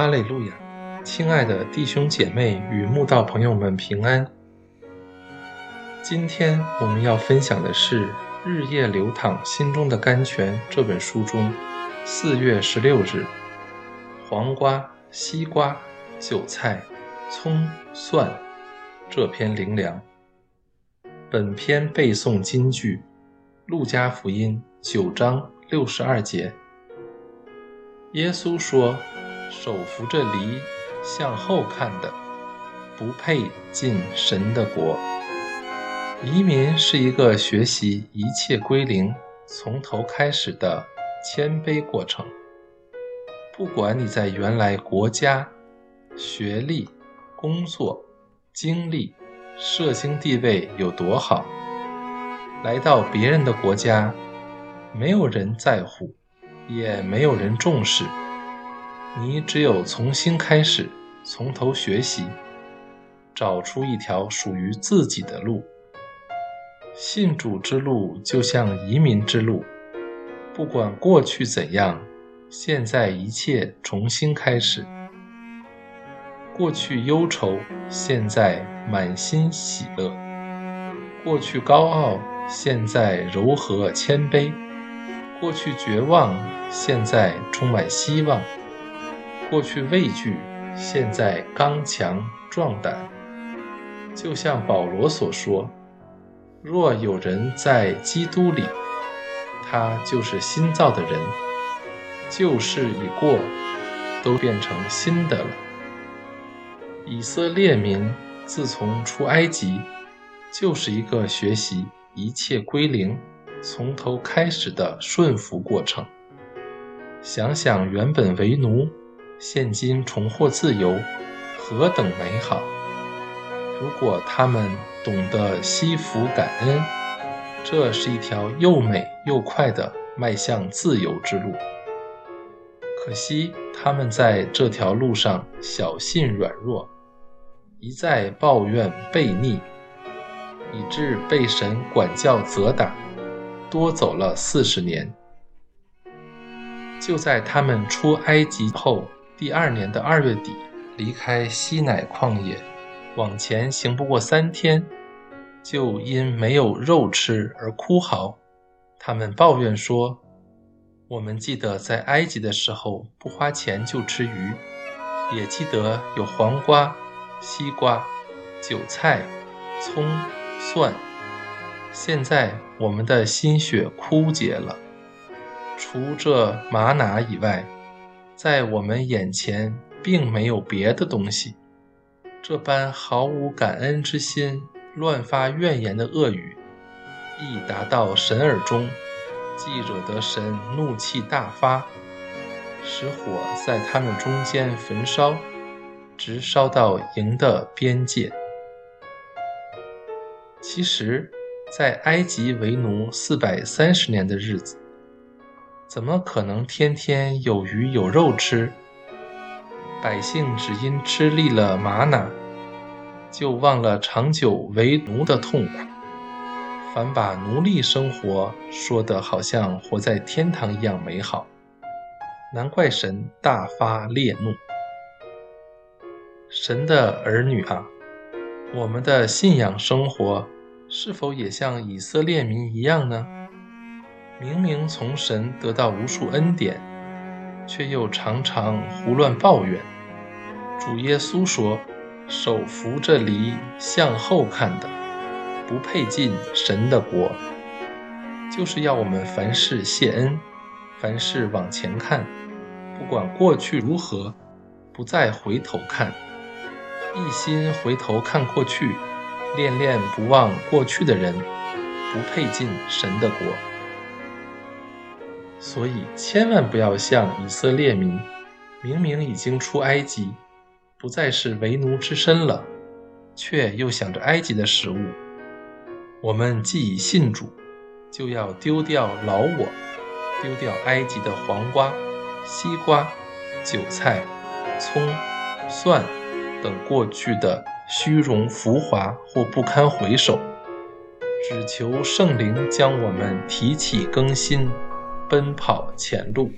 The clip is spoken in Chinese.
哈利路亚！亲爱的弟兄姐妹与慕道朋友们平安。今天我们要分享的是《日夜流淌心中的甘泉》这本书中四月十六日，黄瓜、西瓜、韭菜、葱、蒜这篇灵粮。本篇背诵金句：《路加福音》九章六十二节。耶稣说。手扶着犁向后看的，不配进神的国。移民是一个学习一切归零、从头开始的谦卑过程。不管你在原来国家、学历、工作、经历、社经地位有多好，来到别人的国家，没有人在乎，也没有人重视。你只有重新开始，从头学习，找出一条属于自己的路。信主之路就像移民之路，不管过去怎样，现在一切重新开始。过去忧愁，现在满心喜乐；过去高傲，现在柔和谦卑；过去绝望，现在充满希望。过去畏惧，现在刚强壮胆。就像保罗所说：“若有人在基督里，他就是新造的人，旧事已过，都变成新的了。”以色列民自从出埃及，就是一个学习一切归零、从头开始的顺服过程。想想原本为奴。现今重获自由，何等美好！如果他们懂得惜福感恩，这是一条又美又快的迈向自由之路。可惜他们在这条路上小心软弱，一再抱怨悖逆，以致被神管教责打，多走了四十年。就在他们出埃及后。第二年的二月底，离开西乃旷野，往前行不过三天，就因没有肉吃而哭嚎。他们抱怨说：“我们记得在埃及的时候不花钱就吃鱼，也记得有黄瓜、西瓜、韭菜、葱、蒜。现在我们的心血枯竭了，除这玛瑙以外。”在我们眼前，并没有别的东西。这般毫无感恩之心、乱发怨言的恶语，一达到神耳中，即惹得神怒气大发，使火在他们中间焚烧，直烧到营的边界。其实，在埃及为奴四百三十年的日子。怎么可能天天有鱼有肉吃？百姓只因吃腻了玛瑙，就忘了长久为奴的痛苦，反把奴隶生活说得好像活在天堂一样美好。难怪神大发烈怒。神的儿女啊，我们的信仰生活是否也像以色列民一样呢？明明从神得到无数恩典，却又常常胡乱抱怨。主耶稣说：“手扶着犁向后看的，不配进神的国。”就是要我们凡事谢恩，凡事往前看，不管过去如何，不再回头看，一心回头看过去，恋恋不忘过去的人，不配进神的国。所以，千万不要像以色列民，明明已经出埃及，不再是为奴之身了，却又想着埃及的食物。我们既已信主，就要丢掉老我，丢掉埃及的黄瓜、西瓜、韭菜、葱、蒜等过去的虚荣浮华或不堪回首，只求圣灵将我们提起更新。奔跑前路。